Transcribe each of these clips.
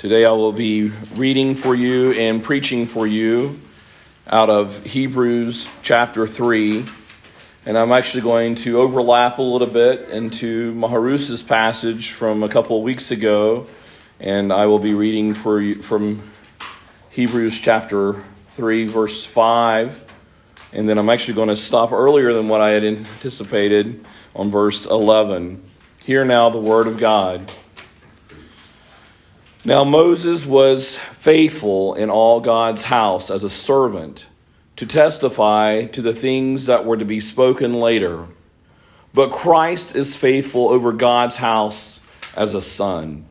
Today I will be reading for you and preaching for you out of Hebrews chapter 3. And I'm actually going to overlap a little bit into Maharus's passage from a couple of weeks ago. And I will be reading for you from Hebrews chapter 3, verse 5. And then I'm actually going to stop earlier than what I had anticipated on verse 11. Hear now the word of God. Now Moses was faithful in all God's house as a servant to testify to the things that were to be spoken later. But Christ is faithful over God's house as a son.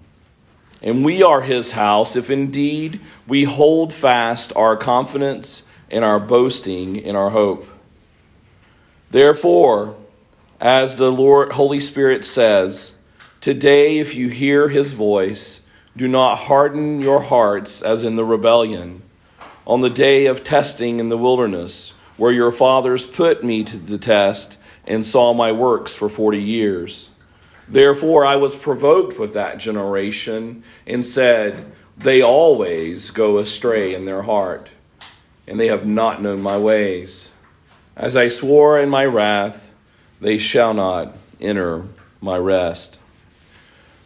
And we are his house if indeed we hold fast our confidence and our boasting in our hope. Therefore, as the Lord Holy Spirit says, today if you hear his voice, do not harden your hearts as in the rebellion, on the day of testing in the wilderness, where your fathers put me to the test and saw my works for forty years. Therefore I was provoked with that generation and said, They always go astray in their heart, and they have not known my ways. As I swore in my wrath, they shall not enter my rest.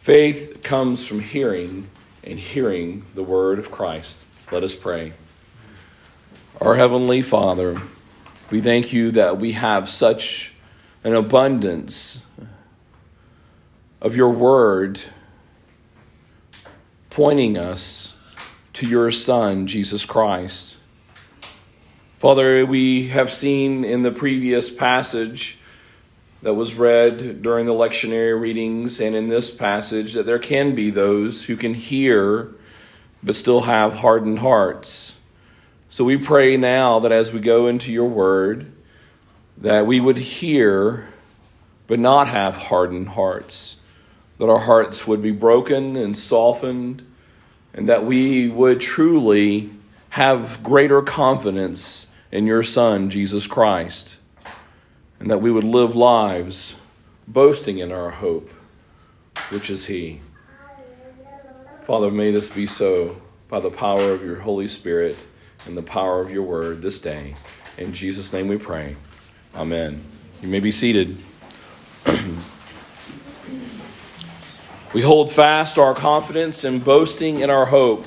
Faith comes from hearing, and hearing the word of Christ. Let us pray. Our Heavenly Father, we thank you that we have such an abundance of your word pointing us to your Son, Jesus Christ. Father, we have seen in the previous passage that was read during the lectionary readings and in this passage that there can be those who can hear but still have hardened hearts. So we pray now that as we go into your word, that we would hear but not have hardened hearts, that our hearts would be broken and softened, and that we would truly have greater confidence in your Son, Jesus Christ and that we would live lives boasting in our hope, which is He. Father, may this be so by the power of your Holy Spirit and the power of your word this day. In Jesus' name we pray. Amen. You may be seated. we hold fast our confidence and boasting in our hope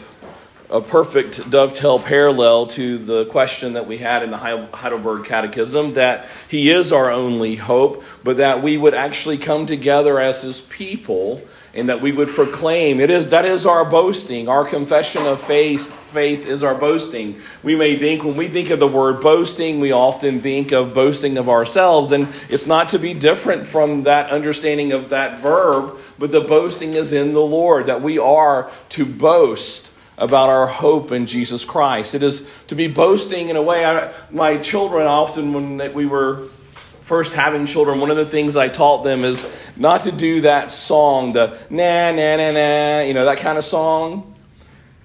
a perfect dovetail parallel to the question that we had in the Heidelberg Catechism that He is our only hope, but that we would actually come together as His people and that we would proclaim it is that is our boasting. Our confession of faith faith is our boasting. We may think when we think of the word boasting we often think of boasting of ourselves and it's not to be different from that understanding of that verb but the boasting is in the lord that we are to boast about our hope in Jesus Christ. It is to be boasting in a way. I, my children often, when we were first having children, one of the things I taught them is not to do that song, the na na na na, you know, that kind of song.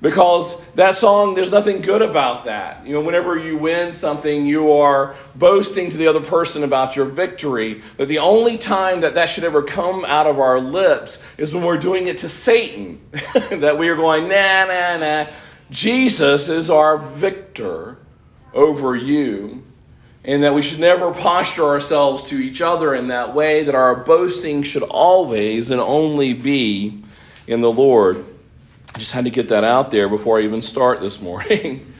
Because that song, there's nothing good about that. You know, whenever you win something, you are boasting to the other person about your victory. But the only time that that should ever come out of our lips is when we're doing it to Satan. that we are going, nah, nah, nah. Jesus is our victor over you. And that we should never posture ourselves to each other in that way, that our boasting should always and only be in the Lord. I just had to get that out there before I even start this morning.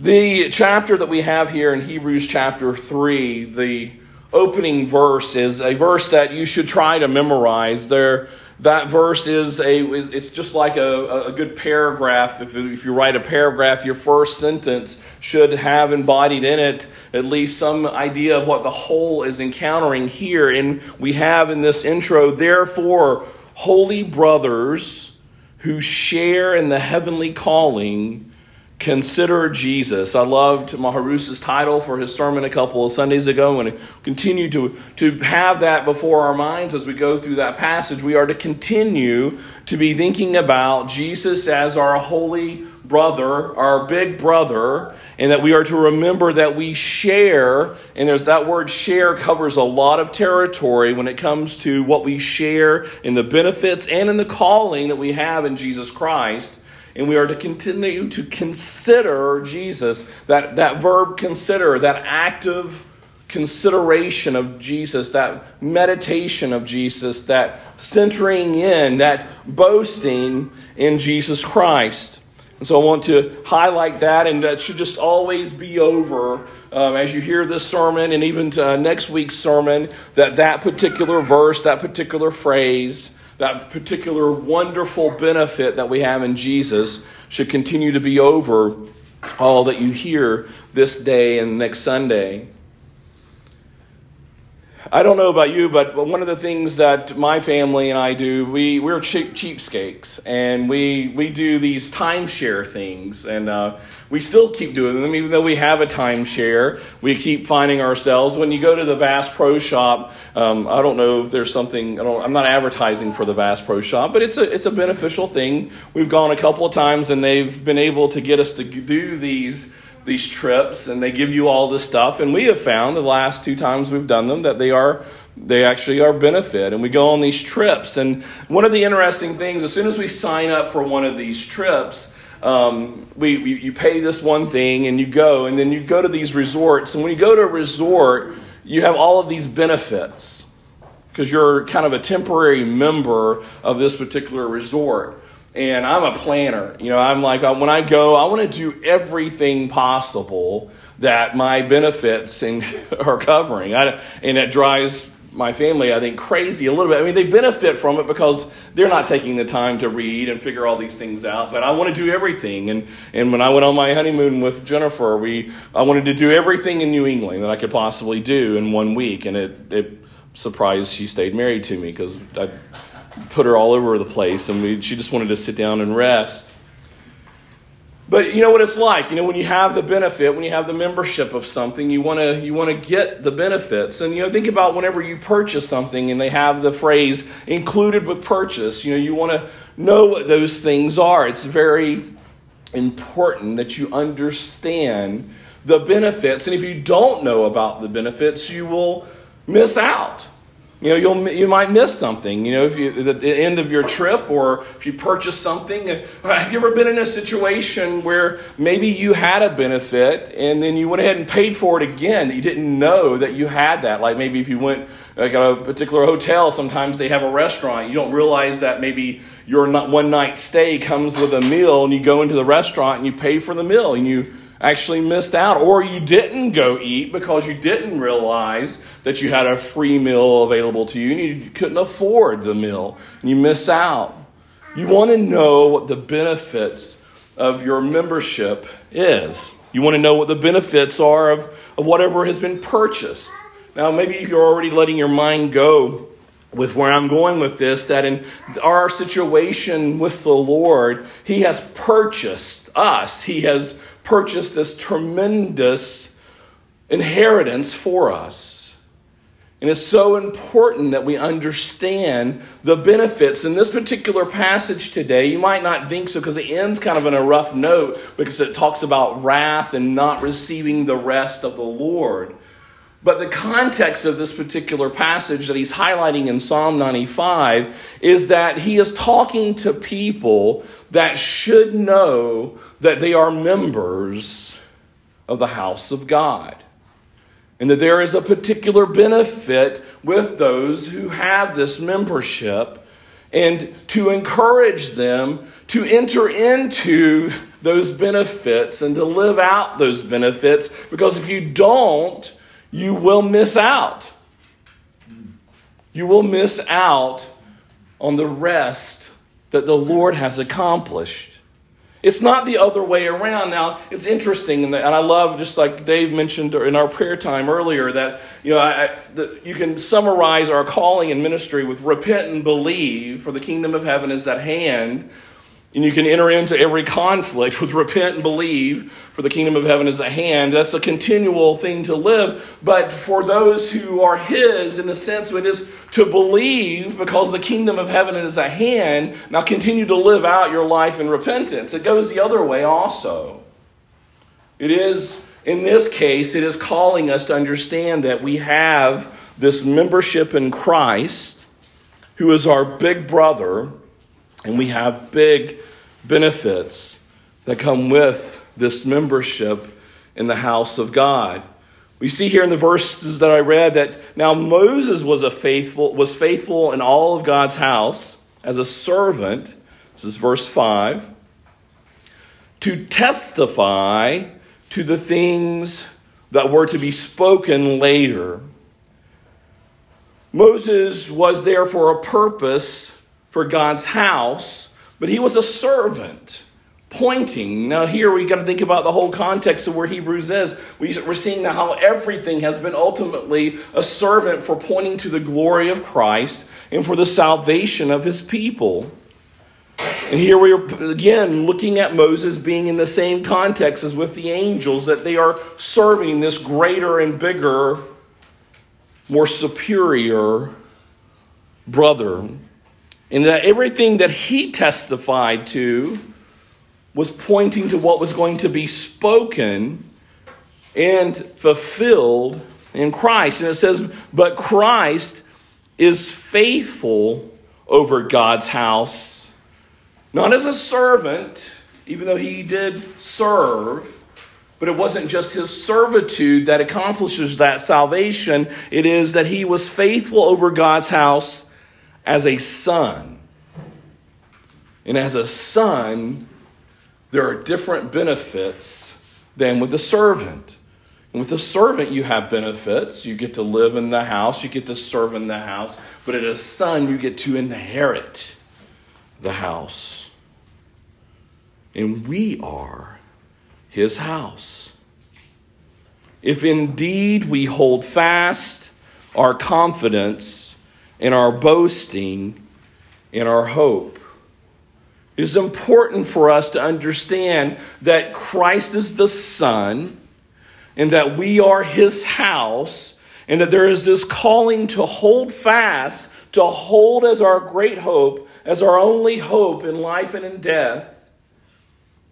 the chapter that we have here in Hebrews chapter 3, the opening verse is a verse that you should try to memorize. There, that verse is a it's just like a, a good paragraph. If, if you write a paragraph, your first sentence should have embodied in it at least some idea of what the whole is encountering here. And we have in this intro, therefore, holy brothers who share in the heavenly calling consider Jesus. I loved Maharus's title for his sermon a couple of Sundays ago, and continue to, to have that before our minds as we go through that passage. We are to continue to be thinking about Jesus as our holy brother, our big brother, and that we are to remember that we share, and there's that word share covers a lot of territory when it comes to what we share in the benefits and in the calling that we have in Jesus Christ. And we are to continue to consider Jesus, that, that verb consider, that active consideration of Jesus, that meditation of Jesus, that centering in, that boasting in Jesus Christ. And so I want to highlight that, and that should just always be over um, as you hear this sermon and even to, uh, next week's sermon that that particular verse, that particular phrase, that particular wonderful benefit that we have in Jesus should continue to be over all that you hear this day and next Sunday. I don't know about you, but one of the things that my family and I do, we, we're cheap, cheapskates, and we, we do these timeshare things, and uh, we still keep doing them, even though we have a timeshare. We keep finding ourselves, when you go to the Bass Pro Shop, um, I don't know if there's something, I am not advertising for the Bass Pro Shop, but it's a, it's a beneficial thing. We've gone a couple of times, and they've been able to get us to do these these trips and they give you all this stuff. And we have found the last two times we've done them that they are they actually are benefit. And we go on these trips. And one of the interesting things as soon as we sign up for one of these trips um, we, we, you pay this one thing and you go. And then you go to these resorts. And when you go to a resort you have all of these benefits because you're kind of a temporary member of this particular resort and I'm a planner. You know, I'm like, uh, when I go, I want to do everything possible that my benefits are covering. I, and it drives my family, I think, crazy a little bit. I mean, they benefit from it because they're not taking the time to read and figure all these things out. But I want to do everything. And, and when I went on my honeymoon with Jennifer, we, I wanted to do everything in New England that I could possibly do in one week. And it, it surprised she stayed married to me because I put her all over the place, and we, she just wanted to sit down and rest. But you know what it's like. You know when you have the benefit, when you have the membership of something, you want to you want to get the benefits. And you know think about whenever you purchase something and they have the phrase included with purchase. You know you want to know what those things are. It's very important that you understand the benefits. And if you don't know about the benefits, you will miss out you know you'll you might miss something you know if you at the end of your trip or if you purchase something. Have you ever been in a situation where maybe you had a benefit and then you went ahead and paid for it again you didn't know that you had that? Like maybe if you went like at a particular hotel sometimes they have a restaurant. You don't realize that maybe your one night stay comes with a meal and you go into the restaurant and you pay for the meal and you actually missed out, or you didn't go eat because you didn't realize that you had a free meal available to you and you couldn't afford the meal, and you miss out. You want to know what the benefits of your membership is. You want to know what the benefits are of, of whatever has been purchased. Now, maybe you're already letting your mind go with where I'm going with this that in our situation with the Lord, He has purchased us. He has purchased this tremendous inheritance for us. And it's so important that we understand the benefits. In this particular passage today, you might not think so because it ends kind of in a rough note because it talks about wrath and not receiving the rest of the Lord. But the context of this particular passage that he's highlighting in Psalm 95 is that he is talking to people that should know that they are members of the house of God. And that there is a particular benefit with those who have this membership, and to encourage them to enter into those benefits and to live out those benefits, because if you don't, you will miss out. You will miss out on the rest that the Lord has accomplished. It's not the other way around. Now, it's interesting, and I love, just like Dave mentioned in our prayer time earlier, that you know I, the, you can summarize our calling and ministry with repent and believe, for the kingdom of heaven is at hand. And you can enter into every conflict with repent and believe, for the kingdom of heaven is at hand. That's a continual thing to live. But for those who are His, in the sense of it is to believe because the kingdom of heaven is at hand, now continue to live out your life in repentance. It goes the other way also. It is, in this case, it is calling us to understand that we have this membership in Christ, who is our big brother and we have big benefits that come with this membership in the house of God. We see here in the verses that I read that now Moses was a faithful was faithful in all of God's house as a servant. This is verse 5 to testify to the things that were to be spoken later. Moses was there for a purpose for God's house, but he was a servant pointing. Now, here we got to think about the whole context of where Hebrews is. We're seeing now how everything has been ultimately a servant for pointing to the glory of Christ and for the salvation of his people. And here we are again looking at Moses being in the same context as with the angels, that they are serving this greater and bigger, more superior brother and that everything that he testified to was pointing to what was going to be spoken and fulfilled in Christ. And it says, But Christ is faithful over God's house, not as a servant, even though he did serve. But it wasn't just his servitude that accomplishes that salvation. It is that he was faithful over God's house as a son. And as a son, there are different benefits than with a servant. And with a servant, you have benefits. You get to live in the house, you get to serve in the house. But as a son, you get to inherit the house. And we are his house. If indeed we hold fast our confidence in our boasting, in our hope. It is important for us to understand that Christ is the Son and that we are His house, and that there is this calling to hold fast, to hold as our great hope, as our only hope in life and in death.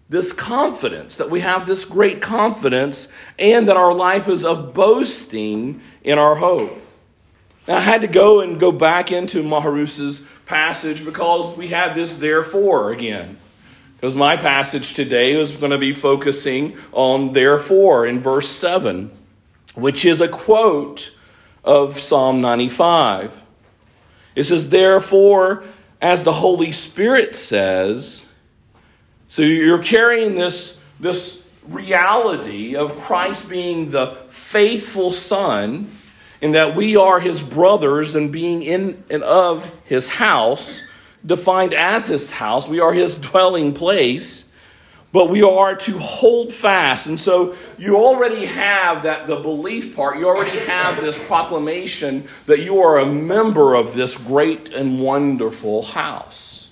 This confidence, that we have this great confidence, and that our life is of boasting in our hope. I had to go and go back into Maharus's passage because we had this therefore again. Because my passage today is going to be focusing on therefore in verse 7, which is a quote of Psalm 95. It says, Therefore, as the Holy Spirit says, so you're carrying this, this reality of Christ being the faithful Son in that we are his brothers and being in and of his house, defined as his house. We are his dwelling place, but we are to hold fast. And so you already have that the belief part, you already have this proclamation that you are a member of this great and wonderful house.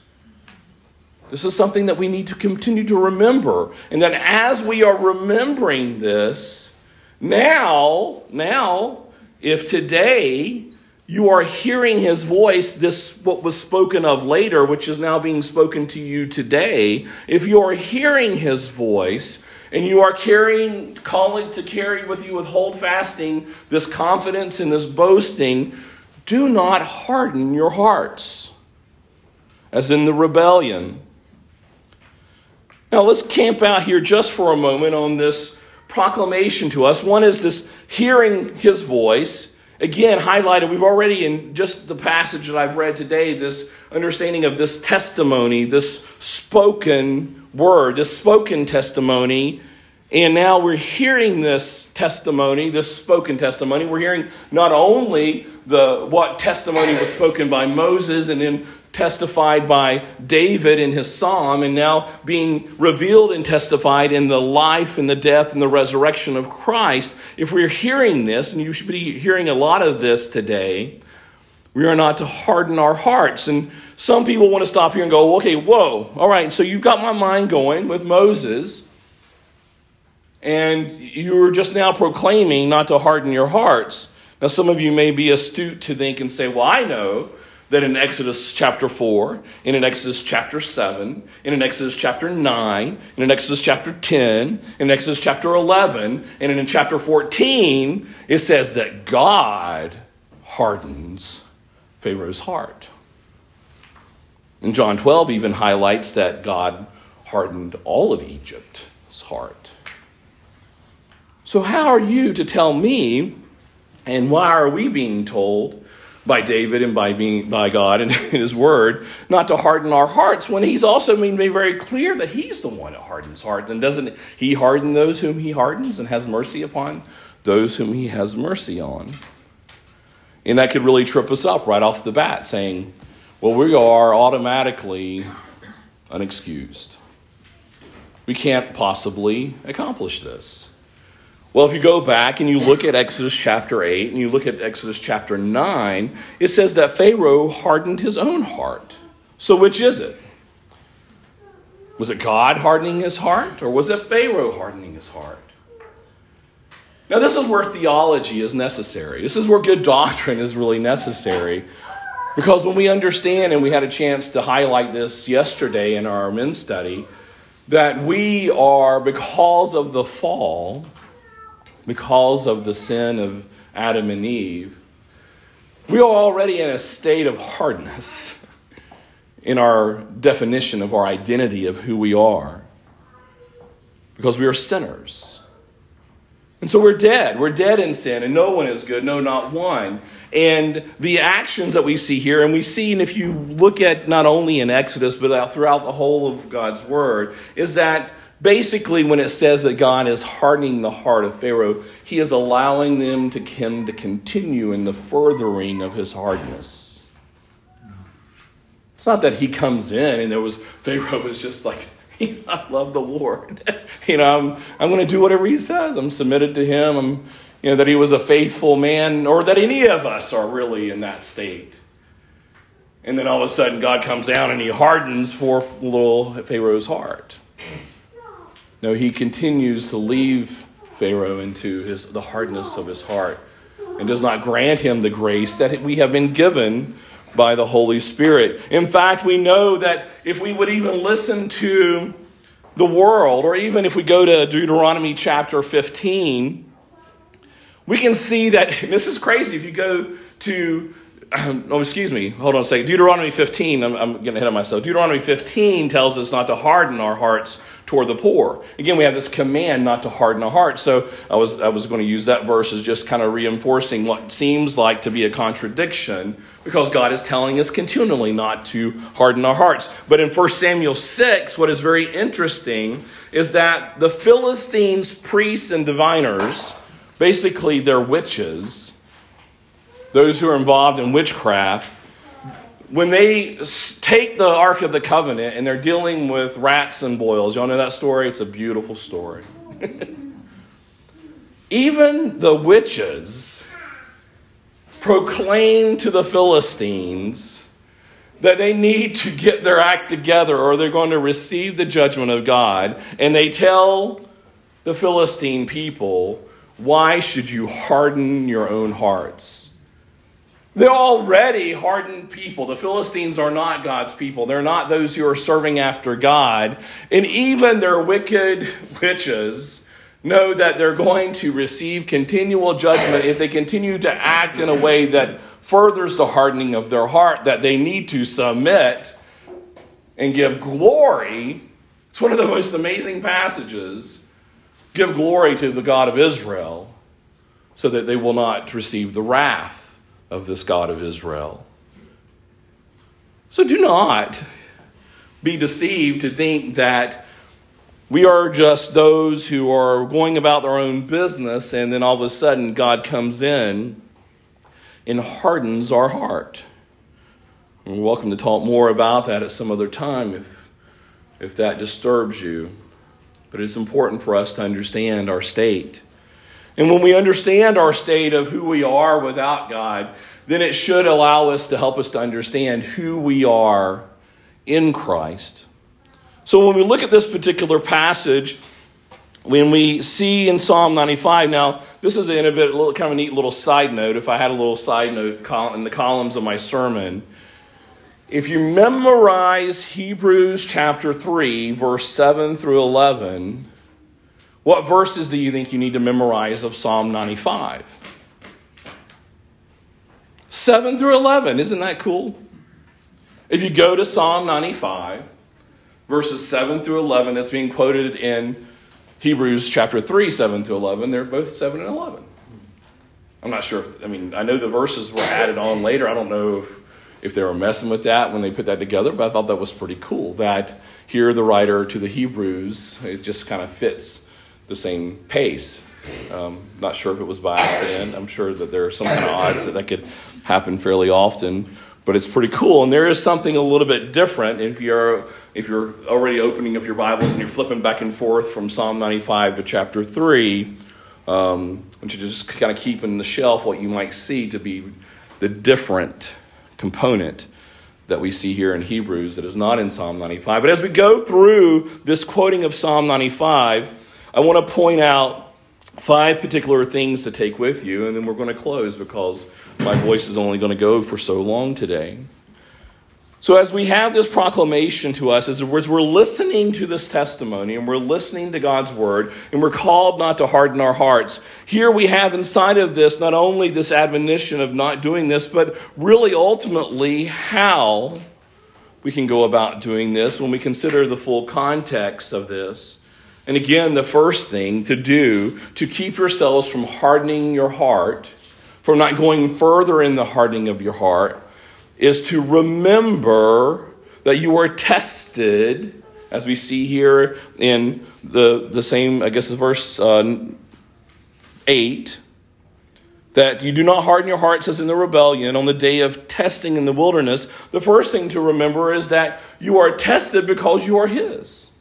This is something that we need to continue to remember. And that as we are remembering this, now, now, if today you are hearing his voice, this what was spoken of later, which is now being spoken to you today, if you are hearing his voice and you are carrying, calling to carry with you with hold fasting this confidence and this boasting, do not harden your hearts, as in the rebellion. Now let's camp out here just for a moment on this proclamation to us. One is this hearing his voice. Again, highlighted, we've already in just the passage that I've read today, this understanding of this testimony, this spoken word, this spoken testimony. And now we're hearing this testimony, this spoken testimony. We're hearing not only the what testimony was spoken by Moses and then testified by David in his psalm, and now being revealed and testified in the life and the death and the resurrection of Christ. If we're hearing this, and you should be hearing a lot of this today, We are not to harden our hearts. And some people want to stop here and go, okay, whoa, all right, so you've got my mind going with Moses, and you're just now proclaiming not to harden your hearts. Now, some of you may be astute to think and say, well, I know that in Exodus chapter 4, and in Exodus chapter 7, and in Exodus chapter 9, and in Exodus chapter 10, and in Exodus chapter 11, and in chapter 14, it says that God hardens Pharaoh's heart. And John 12 even highlights that God hardened all of Egypt's heart. So, how are you to tell me, and why are we being told by David and by, being, by God and His Word not to harden our hearts when He's also made very clear that He's the one that hardens hearts? And doesn't He harden those whom He hardens and has mercy upon those whom He has mercy on? And that could really trip us up right off the bat, saying, well, we are automatically unexcused. We can't possibly accomplish this. Well, if you go back and you look at Exodus chapter 8 and you look at Exodus chapter 9, it says that Pharaoh hardened his own heart. So, which is it? Was it God hardening his heart, or was it Pharaoh hardening his heart? Now, this is where theology is necessary. This is where good doctrine is really necessary. Because when we understand, and we had a chance to highlight this yesterday in our men's study, that we are, because of the fall, because of the sin of Adam and Eve, we are already in a state of hardness in our definition of our identity of who we are. Because we are sinners. And so we're dead. We're dead in sin, and no one is good, no, not one. And the actions that we see here, and we see, and if you look at not only in Exodus, but throughout the whole of God's Word, is that basically when it says that God is hardening the heart of Pharaoh, he is allowing them to him to continue in the furthering of his hardness. It's not that he comes in and there was Pharaoh was just like I love the Lord. you know, I'm, I'm going to do whatever He says. I'm submitted to Him. I'm, you know, that He was a faithful man, or that any of us are really in that state. And then all of a sudden, God comes down and He hardens poor little Pharaoh's heart. No, He continues to leave Pharaoh into his, the hardness of his heart and does not grant him the grace that we have been given by the Holy Spirit. In fact, we know that if we would even listen to the world, or even if we go to Deuteronomy chapter 15, we can see that this is crazy. If you go to, oh, excuse me, hold on a second. Deuteronomy 15, I'm, I'm getting ahead of myself. Deuteronomy 15 tells us not to harden our hearts toward the poor. Again, we have this command not to harden our hearts. So I was, I was going to use that verse as just kind of reinforcing what seems like to be a contradiction because God is telling us continually not to harden our hearts. But in 1 Samuel 6, what is very interesting is that the Philistines' priests and diviners, basically they're witches, those who are involved in witchcraft, when they take the Ark of the Covenant and they're dealing with rats and boils, y'all know that story? It's a beautiful story. Even the witches proclaim to the Philistines that they need to get their act together or they're going to receive the judgment of God. And they tell the Philistine people, why should you harden your own hearts? They're already hardened people. The Philistines are not God's people. They're not those who are serving after God. And even their wicked witches know that they're going to receive continual judgment if they continue to act in a way that furthers the hardening of their heart, that they need to submit and give glory. It's one of the most amazing passages. Give glory to the God of Israel so that they will not receive the wrath of this God of Israel. So do not be deceived to think that we are just those who are going about their own business, and then all of a sudden God comes in and hardens our heart. And we're welcome to talk more about that at some other time if, if that disturbs you. But it's important for us to understand our state. And when we understand our state of who we are without God, then it should allow us to help us to understand who we are in Christ. So when we look at this particular passage, when we see in Psalm 95, now this is in a bit, little, kind of a neat little side note. If I had a little side note in the columns of my sermon, if you memorize Hebrews chapter 3, verse 7 through 11, what verses do you think you need to memorize of Psalm 95? 7 through 11. Isn't that cool? If you go to Psalm 95, verses 7 through 11, that's being quoted in Hebrews chapter 3, 7 through 11, they're both 7 and 11. I'm not sure. If, I mean, I know the verses were added on later. I don't know if, if they were messing with that when they put that together, but I thought that was pretty cool. That here the writer to the Hebrews, it just kind of fits the same pace. Um, not sure if it was by accident. I'm sure that there are some kind of odds that that could happen fairly often, but it's pretty cool. And there is something a little bit different if you're if you're already opening up your Bibles and you're flipping back and forth from Psalm 95 to chapter 3, um, and you just kind of keep in the shelf what you might see to be the different component that we see here in Hebrews that is not in Psalm 95. But as we go through this quoting of Psalm 95, I want to point out five particular things to take with you, and then we're going to close because my voice is only going to go for so long today. So, as we have this proclamation to us, as we're listening to this testimony and we're listening to God's word, and we're called not to harden our hearts, here we have inside of this not only this admonition of not doing this, but really ultimately how we can go about doing this when we consider the full context of this. And again, the first thing to do to keep yourselves from hardening your heart, from not going further in the hardening of your heart, is to remember that you are tested, as we see here in the, the same, I guess, verse uh, 8 that you do not harden your hearts as in the rebellion on the day of testing in the wilderness, the first thing to remember is that you are tested because you are His.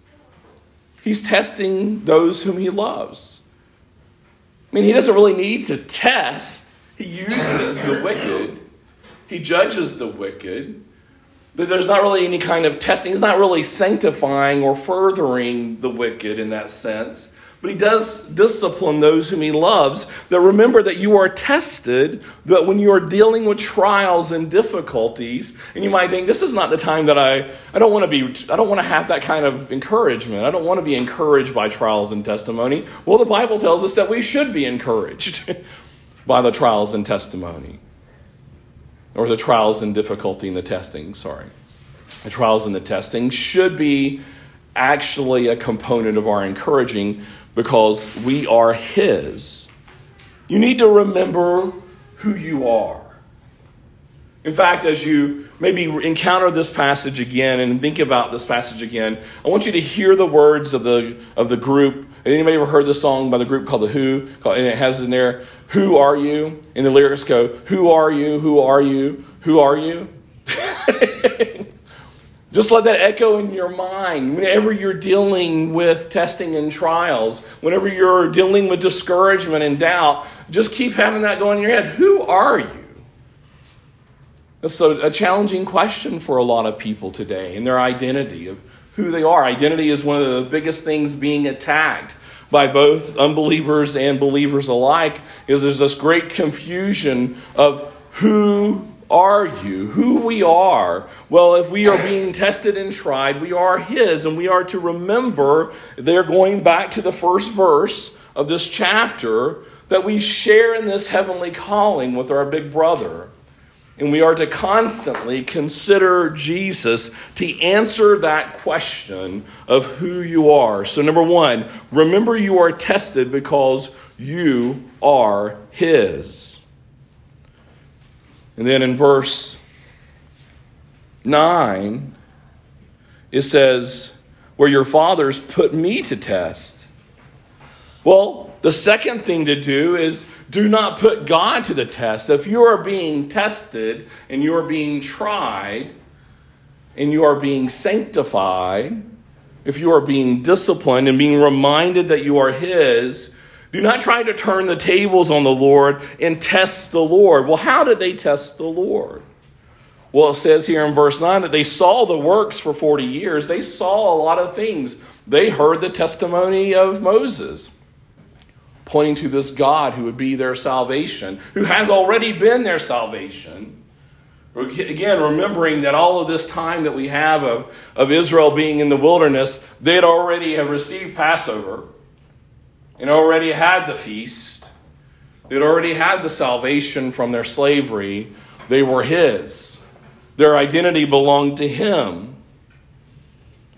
He's testing those whom he loves. I mean, he doesn't really need to test, he uses the wicked, he judges the wicked. But There's not really any kind of testing. He's not really sanctifying or furthering the wicked in that sense. But he does discipline those whom he loves. That remember that you are tested, that when you are dealing with trials and difficulties, and you might think, this is not the time that I, I don't want to be, I don't want to have that kind of encouragement. I don't want to be encouraged by trials and testimony. Well, the Bible tells us that we should be encouraged by the trials and testimony. Or the trials and difficulty in the testing, sorry. The trials and the testing should be actually a component of our encouraging because we are His. You need to remember who you are. In fact, as you maybe encounter this passage again and think about this passage again, I want you to hear the words of the, of the group. Anybody ever heard the song by the group called The Who? And it has in there, Who are you? And the lyrics go, Who are you? Who are you? Who are you? Just let that echo in your mind whenever you're dealing with testing and trials, whenever you're dealing with discouragement and doubt. Just keep having that going in your head. Who are you? That's a, a challenging question for a lot of people today in their identity of who they are. Identity is one of the biggest things being attacked by both unbelievers and believers alike is there's this great confusion of who are you? Who we are? Well, if we are being tested and tried, we are His, and we are to remember, they're going back to the first verse of this chapter, that we share in this heavenly calling with our big brother. And we are to constantly consider Jesus to answer that question of who you are. So, number one, remember you are tested because you are His. And then in verse 9, it says, Where your fathers put me to test. Well, the second thing to do is do not put God to the test. If you are being tested and you are being tried and you are being sanctified, if you are being disciplined and being reminded that you are His, Do not try to turn the tables on the Lord and test the Lord. Well, how did they test the Lord? Well, it says here in verse 9 that they saw the works for 40 years. They saw a lot of things. They heard the testimony of Moses, pointing to this God who would be their salvation, who has already been their salvation. Again, remembering that all of this time that we have of, of Israel being in the wilderness, they'd already have received Passover and already had the feast. They'd already had the salvation from their slavery. They were His. Their identity belonged to Him.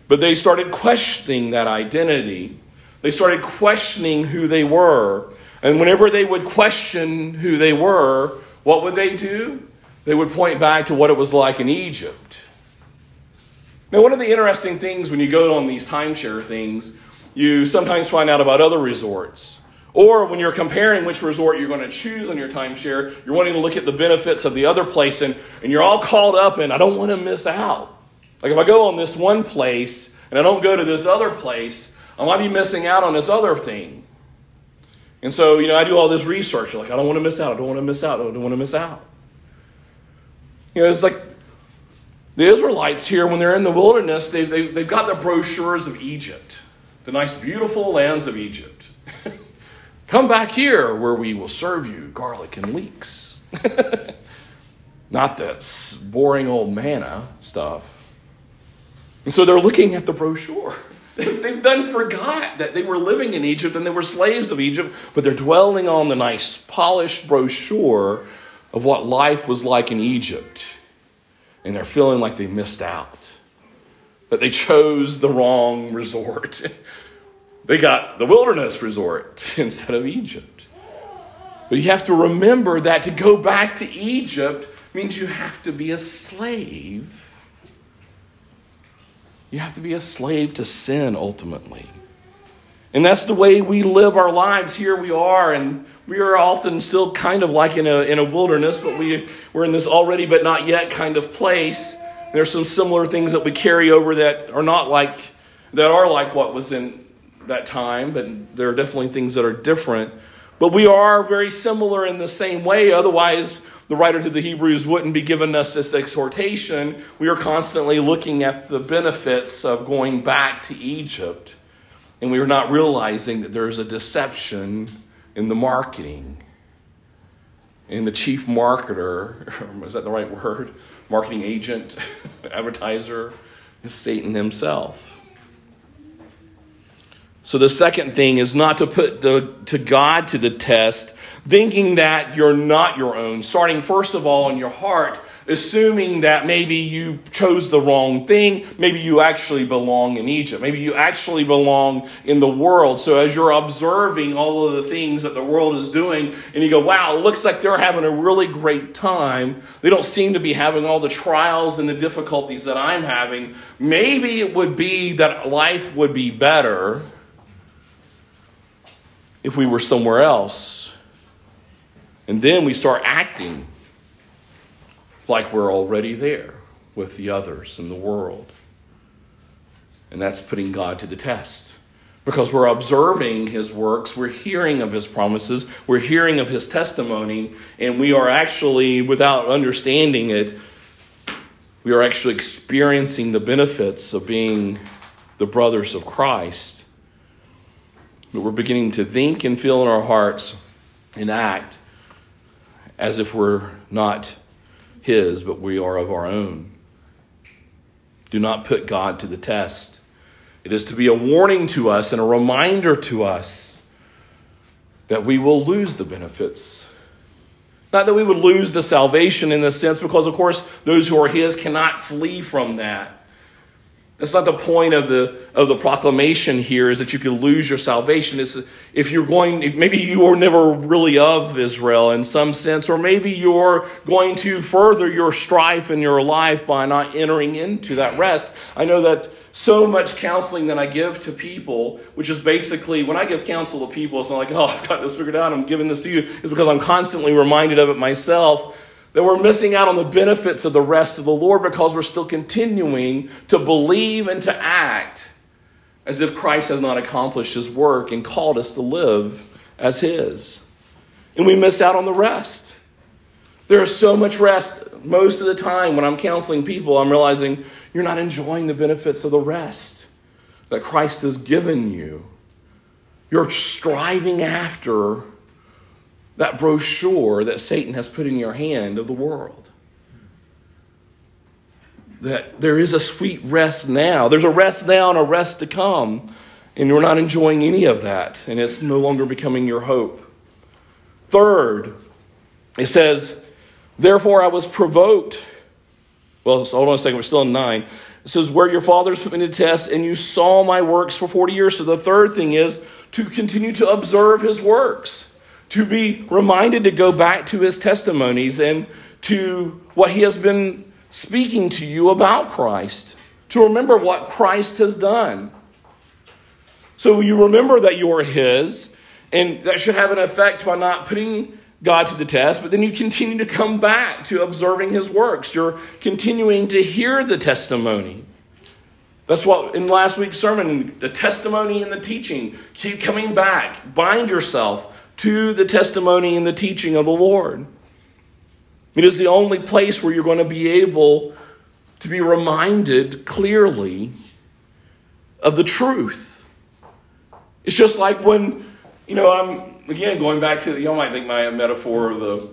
But they started questioning that identity. They started questioning who they were. And whenever they would question who they were, what would they do? they would point back to what it was like in Egypt. Now, one of the interesting things when you go on these timeshare things, you sometimes find out about other resorts. Or when you're comparing which resort you're going to choose on your timeshare, you're wanting to look at the benefits of the other place, and, and you're all caught up in, I don't want to miss out. Like if I go on this one place and I don't go to this other place, I might be missing out on this other thing. And so, you know, I do all this research. Like, I don't want to miss out. I don't want to miss out. I don't want to miss out. You know, it's like the Israelites here, when they're in the wilderness, they, they, they've got the brochures of Egypt, the nice, beautiful lands of Egypt. Come back here where we will serve you garlic and leeks. Not that boring old manna stuff. And so they're looking at the brochure. They've done forgot that they were living in Egypt and they were slaves of Egypt, but they're dwelling on the nice, polished brochure of what life was like in Egypt. And they're feeling like they missed out, that they chose the wrong resort. They got the wilderness resort instead of Egypt. But you have to remember that to go back to Egypt means you have to be a slave. You have to be a slave to sin ultimately. And that's the way we live our lives. Here we are, and we are often still kind of like in a, in a wilderness, but we, we're in this already but not yet kind of place. There's some similar things that we carry over that are not like, that are like what was in that time, but there are definitely things that are different. But we are very similar in the same way. Otherwise, the writer to the Hebrews wouldn't be giving us this exhortation. We are constantly looking at the benefits of going back to Egypt. And we are not realizing that there is a deception in the marketing. And the chief marketer, is that the right word? Marketing agent, advertiser, is Satan himself. So the second thing is not to put the, to God to the test, thinking that you're not your own, starting first of all in your heart assuming that maybe you chose the wrong thing. Maybe you actually belong in Egypt. Maybe you actually belong in the world. So as you're observing all of the things that the world is doing, and you go, wow, it looks like they're having a really great time. They don't seem to be having all the trials and the difficulties that I'm having. Maybe it would be that life would be better if we were somewhere else. And then we start acting like we're already there with the others in the world. And that's putting God to the test. Because we're observing his works, we're hearing of his promises, we're hearing of his testimony, and we are actually, without understanding it, we are actually experiencing the benefits of being the brothers of Christ. But we're beginning to think and feel in our hearts and act as if we're not his, but we are of our own. Do not put God to the test. It is to be a warning to us and a reminder to us that we will lose the benefits. Not that we would lose the salvation in this sense, because of course those who are His cannot flee from that. That's not the point of the of the proclamation here. Is that you could lose your salvation? It's if you're going, maybe you were never really of Israel in some sense, or maybe you're going to further your strife in your life by not entering into that rest. I know that so much counseling that I give to people, which is basically when I give counsel to people, it's not like, oh, I've got this figured out, I'm giving this to you. It's because I'm constantly reminded of it myself that we're missing out on the benefits of the rest of the Lord because we're still continuing to believe and to act as if Christ has not accomplished his work and called us to live as His. And we miss out on the rest. There is so much rest. Most of the time, when I'm counseling people, I'm realizing you're not enjoying the benefits of the rest that Christ has given you. You're striving after that brochure that Satan has put in your hand of the world. That there is a sweet rest now. There's a rest now and a rest to come. And you're not enjoying any of that. And it's no longer becoming your hope. Third, it says, Therefore I was provoked. Well, hold on a second, we're still in 9. It says, Where your fathers put me to test, and you saw my works for 40 years. So the third thing is to continue to observe his works, to be reminded to go back to his testimonies and to what he has been speaking to you about Christ, to remember what Christ has done. So you remember that you are his, and that should have an effect by not putting God to the test, but then you continue to come back to observing his works. You're continuing to hear the testimony. That's what in last week's sermon, the testimony and the teaching. Keep coming back. Bind yourself to the testimony and the teaching of the Lord. It is the only place where you're going to be able to be reminded clearly of the truth. It's just like when, you know, I'm again, going back to, y'all might think my metaphor of the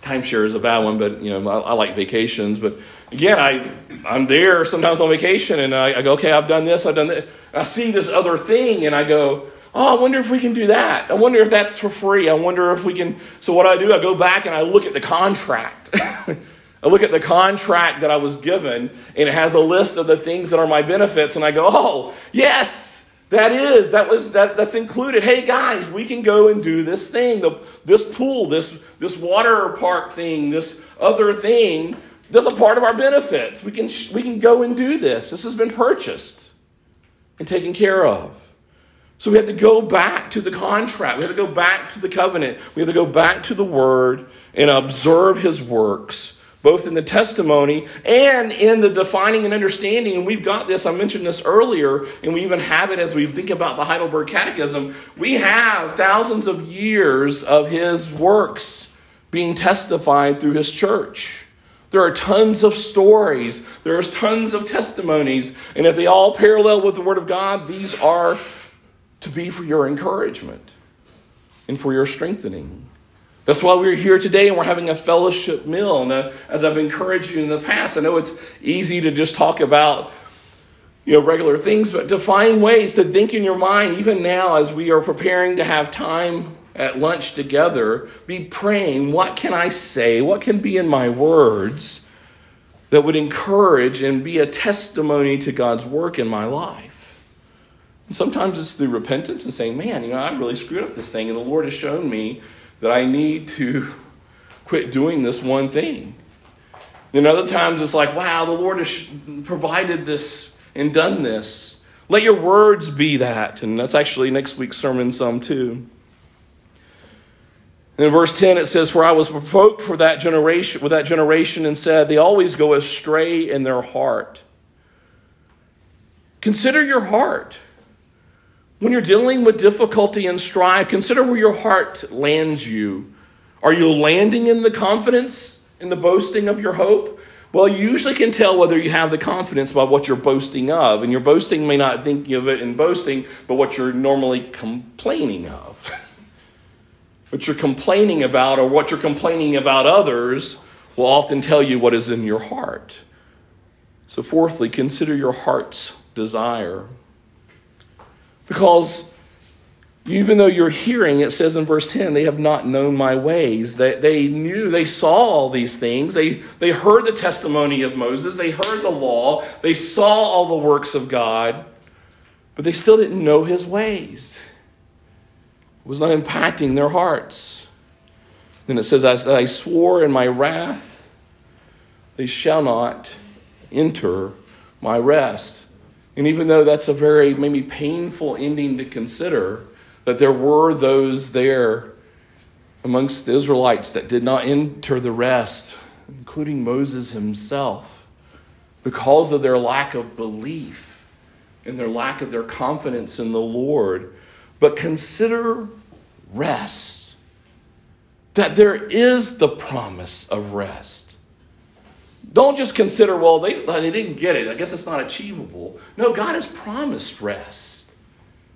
timeshare is a bad one, but, you know, I, I like vacations. But again, I, I'm there sometimes on vacation and I, I go, okay, I've done this, I've done that. I see this other thing and I go, oh, I wonder if we can do that. I wonder if that's for free. I wonder if we can. So, what I do, I go back and I look at the contract. I look at the contract that I was given, and it has a list of the things that are my benefits, and I go, oh, yes, that is, that was that that's included. Hey guys, we can go and do this thing. The, this pool, this this water park thing, this other thing, that's a part of our benefits. We can we can go and do this. This has been purchased and taken care of. So we have to go back to the contract. We have to go back to the covenant. We have to go back to the word and observe his works both in the testimony and in the defining and understanding. And we've got this, I mentioned this earlier, and we even have it as we think about the Heidelberg Catechism. We have thousands of years of his works being testified through his church. There are tons of stories, there's tons of testimonies, and if they all parallel with the Word of God, these are to be for your encouragement and for your strengthening. That's why we're here today and we're having a fellowship meal. And uh, as I've encouraged you in the past, I know it's easy to just talk about you know regular things, but to find ways to think in your mind, even now as we are preparing to have time at lunch together, be praying, what can I say? What can be in my words that would encourage and be a testimony to God's work in my life? And sometimes it's through repentance and saying, man, you know, I really screwed up this thing, and the Lord has shown me that I need to quit doing this one thing. Then other times it's like, wow, the Lord has provided this and done this. Let your words be that. And that's actually next week's sermon, some too. And in verse 10 it says, For I was provoked for that generation with that generation and said, They always go astray in their heart. Consider your heart. When you're dealing with difficulty and strife, consider where your heart lands you. Are you landing in the confidence, in the boasting of your hope? Well, you usually can tell whether you have the confidence by what you're boasting of. And your boasting may not think of it in boasting, but what you're normally complaining of. what you're complaining about or what you're complaining about others will often tell you what is in your heart. So, fourthly, consider your heart's desire. Because even though you're hearing, it says in verse 10, they have not known my ways. They, they knew, they saw all these things. They, they heard the testimony of Moses. They heard the law. They saw all the works of God. But they still didn't know his ways. It was not impacting their hearts. Then it says, I swore in my wrath, they shall not enter my rest. And even though that's a very maybe painful ending to consider, that there were those there amongst the Israelites that did not enter the rest, including Moses himself, because of their lack of belief and their lack of their confidence in the Lord. But consider rest. That there is the promise of rest. Don't just consider, well, they, they didn't get it. I guess it's not achievable. No, God has promised rest.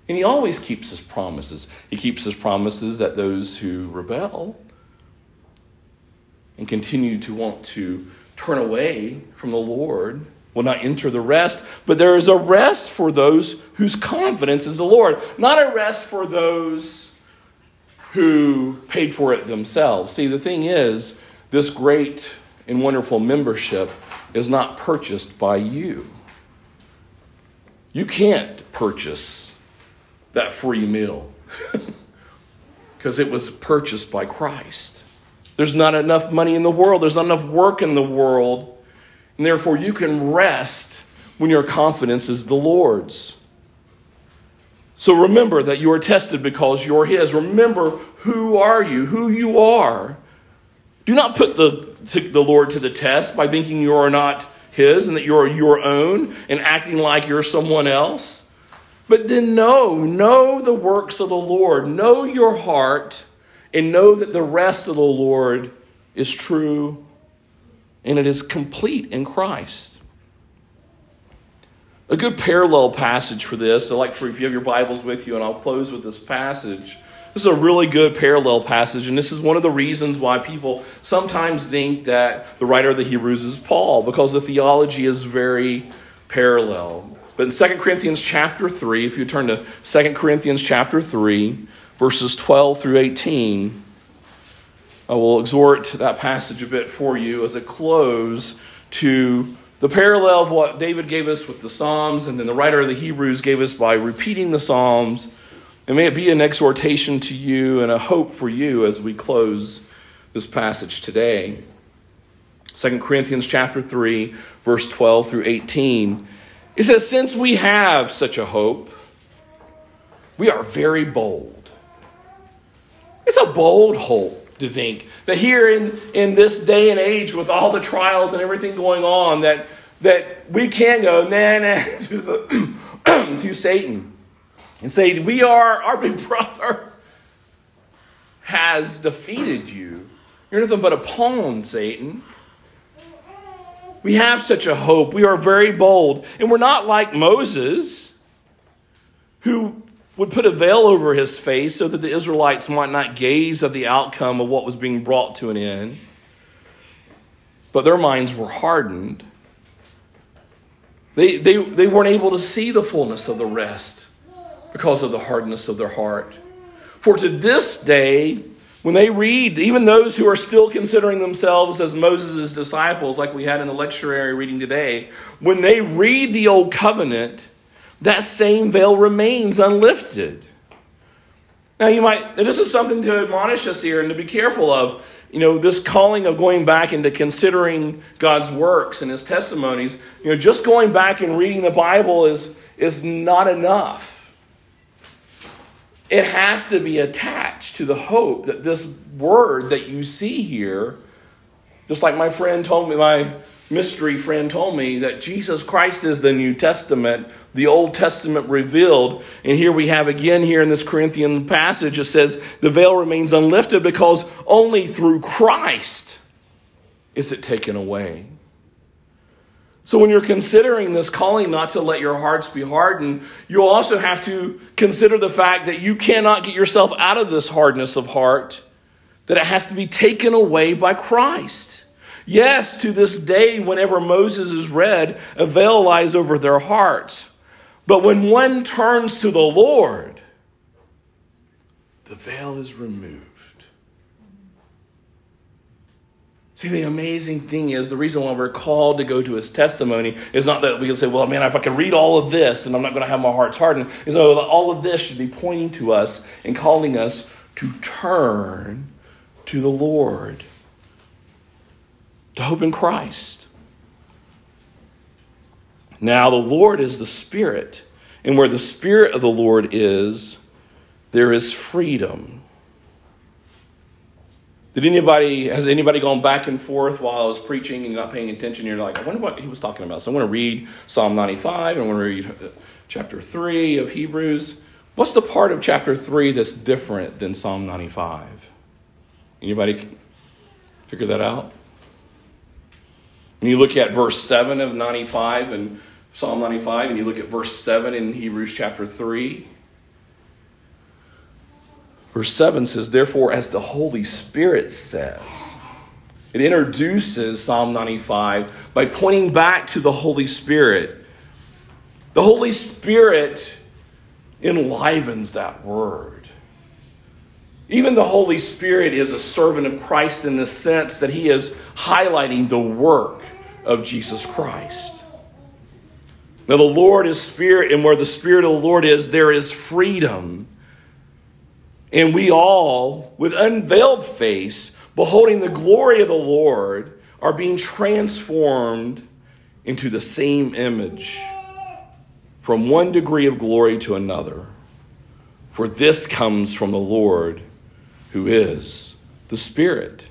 And He always keeps His promises. He keeps His promises that those who rebel and continue to want to turn away from the Lord will not enter the rest, but there is a rest for those whose confidence is the Lord, not a rest for those who paid for it themselves. See, the thing is, this great and wonderful membership is not purchased by you. You can't purchase that free meal because it was purchased by Christ. There's not enough money in the world, there's not enough work in the world and therefore, you can rest when your confidence is the Lord's. So remember that you are tested because you're His. Remember who are you, who you are. Do not put the, the Lord to the test by thinking you are not His and that you are your own and acting like you're someone else. But then know, know the works of the Lord, know your heart, and know that the rest of the Lord is true and it is complete in Christ. A good parallel passage for this, I like for if you have your Bibles with you, and I'll close with this passage. This is a really good parallel passage, and this is one of the reasons why people sometimes think that the writer of the Hebrews is Paul, because the theology is very parallel. But in 2 Corinthians chapter 3, if you turn to 2 Corinthians chapter 3, verses 12 through 18, I will exhort that passage a bit for you as a close to the parallel of what David gave us with the Psalms and then the writer of the Hebrews gave us by repeating the Psalms. And may it be an exhortation to you and a hope for you as we close this passage today. 2 Corinthians chapter 3, verse 12 through 18. It says, Since we have such a hope, we are very bold. It's a bold hope to think that here in, in this day and age with all the trials and everything going on that that we can go nah nah to, the, to Satan and say we are our big brother has defeated you. You're nothing but a pawn, Satan. We have such a hope. We are very bold. And we're not like Moses, who would put a veil over his face so that the Israelites might not gaze at the outcome of what was being brought to an end. But their minds were hardened. They, they, they weren't able to see the fullness of the rest because of the hardness of their heart. For to this day, when they read, even those who are still considering themselves as Moses' disciples, like we had in the lectionary reading today, when they read the Old Covenant, that same veil remains unlifted. Now, you might, this is something to admonish us here and to be careful of. You know, this calling of going back into considering God's works and his testimonies, you know, just going back and reading the Bible is, is not enough. It has to be attached to the hope that this word that you see here, just like my friend told me, my mystery friend told me, that Jesus Christ is the New Testament the Old Testament revealed. And here we have again, here in this Corinthian passage, it says the veil remains unlifted because only through Christ is it taken away. So, when you're considering this calling not to let your hearts be hardened, you also have to consider the fact that you cannot get yourself out of this hardness of heart, that it has to be taken away by Christ. Yes, to this day, whenever Moses is read, a veil lies over their hearts. But when one turns to the Lord, the veil is removed. See, the amazing thing is the reason why we're called to go to his testimony is not that we can say, well, man, if I can read all of this and I'm not going to have my hearts hardened, is oh, that all of this should be pointing to us and calling us to turn to the Lord, to hope in Christ. Now, the Lord is the Spirit, and where the Spirit of the Lord is, there is freedom. Did anybody, has anybody gone back and forth while I was preaching and not paying attention? You're like, I wonder what he was talking about. So I'm going to read Psalm 95 and I'm going to read uh, chapter 3 of Hebrews. What's the part of chapter 3 that's different than Psalm 95? Anybody figure that out? When you look at verse 7 of 95 and Psalm 95, and you look at verse 7 in Hebrews chapter 3, verse 7 says, Therefore, as the Holy Spirit says, it introduces Psalm 95 by pointing back to the Holy Spirit. The Holy Spirit enlivens that word. Even the Holy Spirit is a servant of Christ in the sense that he is highlighting the work of Jesus Christ. Now, the Lord is Spirit, and where the Spirit of the Lord is, there is freedom. And we all, with unveiled face, beholding the glory of the Lord, are being transformed into the same image from one degree of glory to another. For this comes from the Lord who is the Spirit.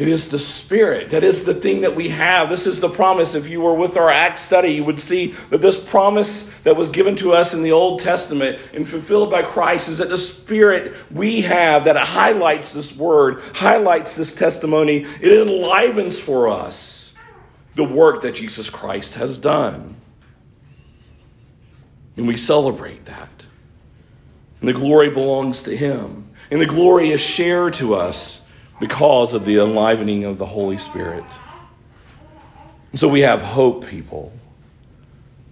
It is the Spirit. That is the thing that we have. This is the promise. If you were with our Acts study, you would see that this promise that was given to us in the Old Testament and fulfilled by Christ is that the Spirit we have, that highlights this word, highlights this testimony, it enlivens for us the work that Jesus Christ has done. And we celebrate that. And the glory belongs to Him. And the glory is shared to us because of the enlivening of the Holy Spirit. And so we have hope, people.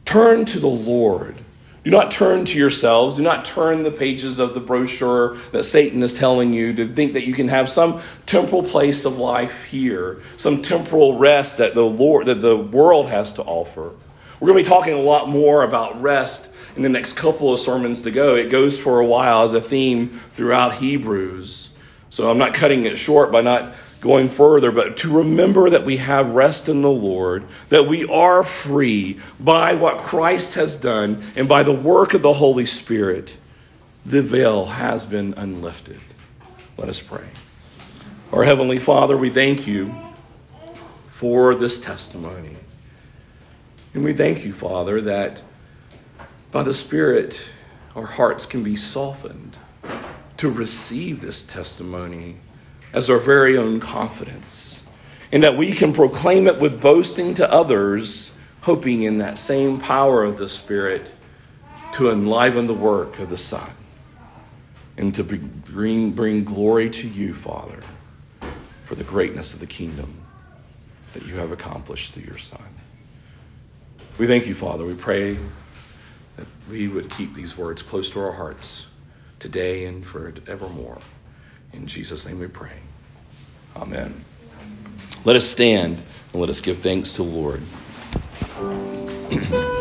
Turn to the Lord. Do not turn to yourselves. Do not turn the pages of the brochure that Satan is telling you to think that you can have some temporal place of life here, some temporal rest that the Lord that the world has to offer. We're going to be talking a lot more about rest in the next couple of sermons to go. It goes for a while as a theme throughout Hebrews. So I'm not cutting it short by not going further, but to remember that we have rest in the Lord, that we are free by what Christ has done and by the work of the Holy Spirit. The veil has been unlifted. Let us pray. Our Heavenly Father, we thank you for this testimony. And we thank you, Father, that by the Spirit, our hearts can be softened to receive this testimony as our very own confidence, and that we can proclaim it with boasting to others, hoping in that same power of the Spirit to enliven the work of the Son and to bring, bring glory to you, Father, for the greatness of the kingdom that you have accomplished through your Son. We thank you, Father. We pray that we would keep these words close to our hearts today and forevermore. In Jesus' name we pray. Amen. Let us stand and let us give thanks to the Lord.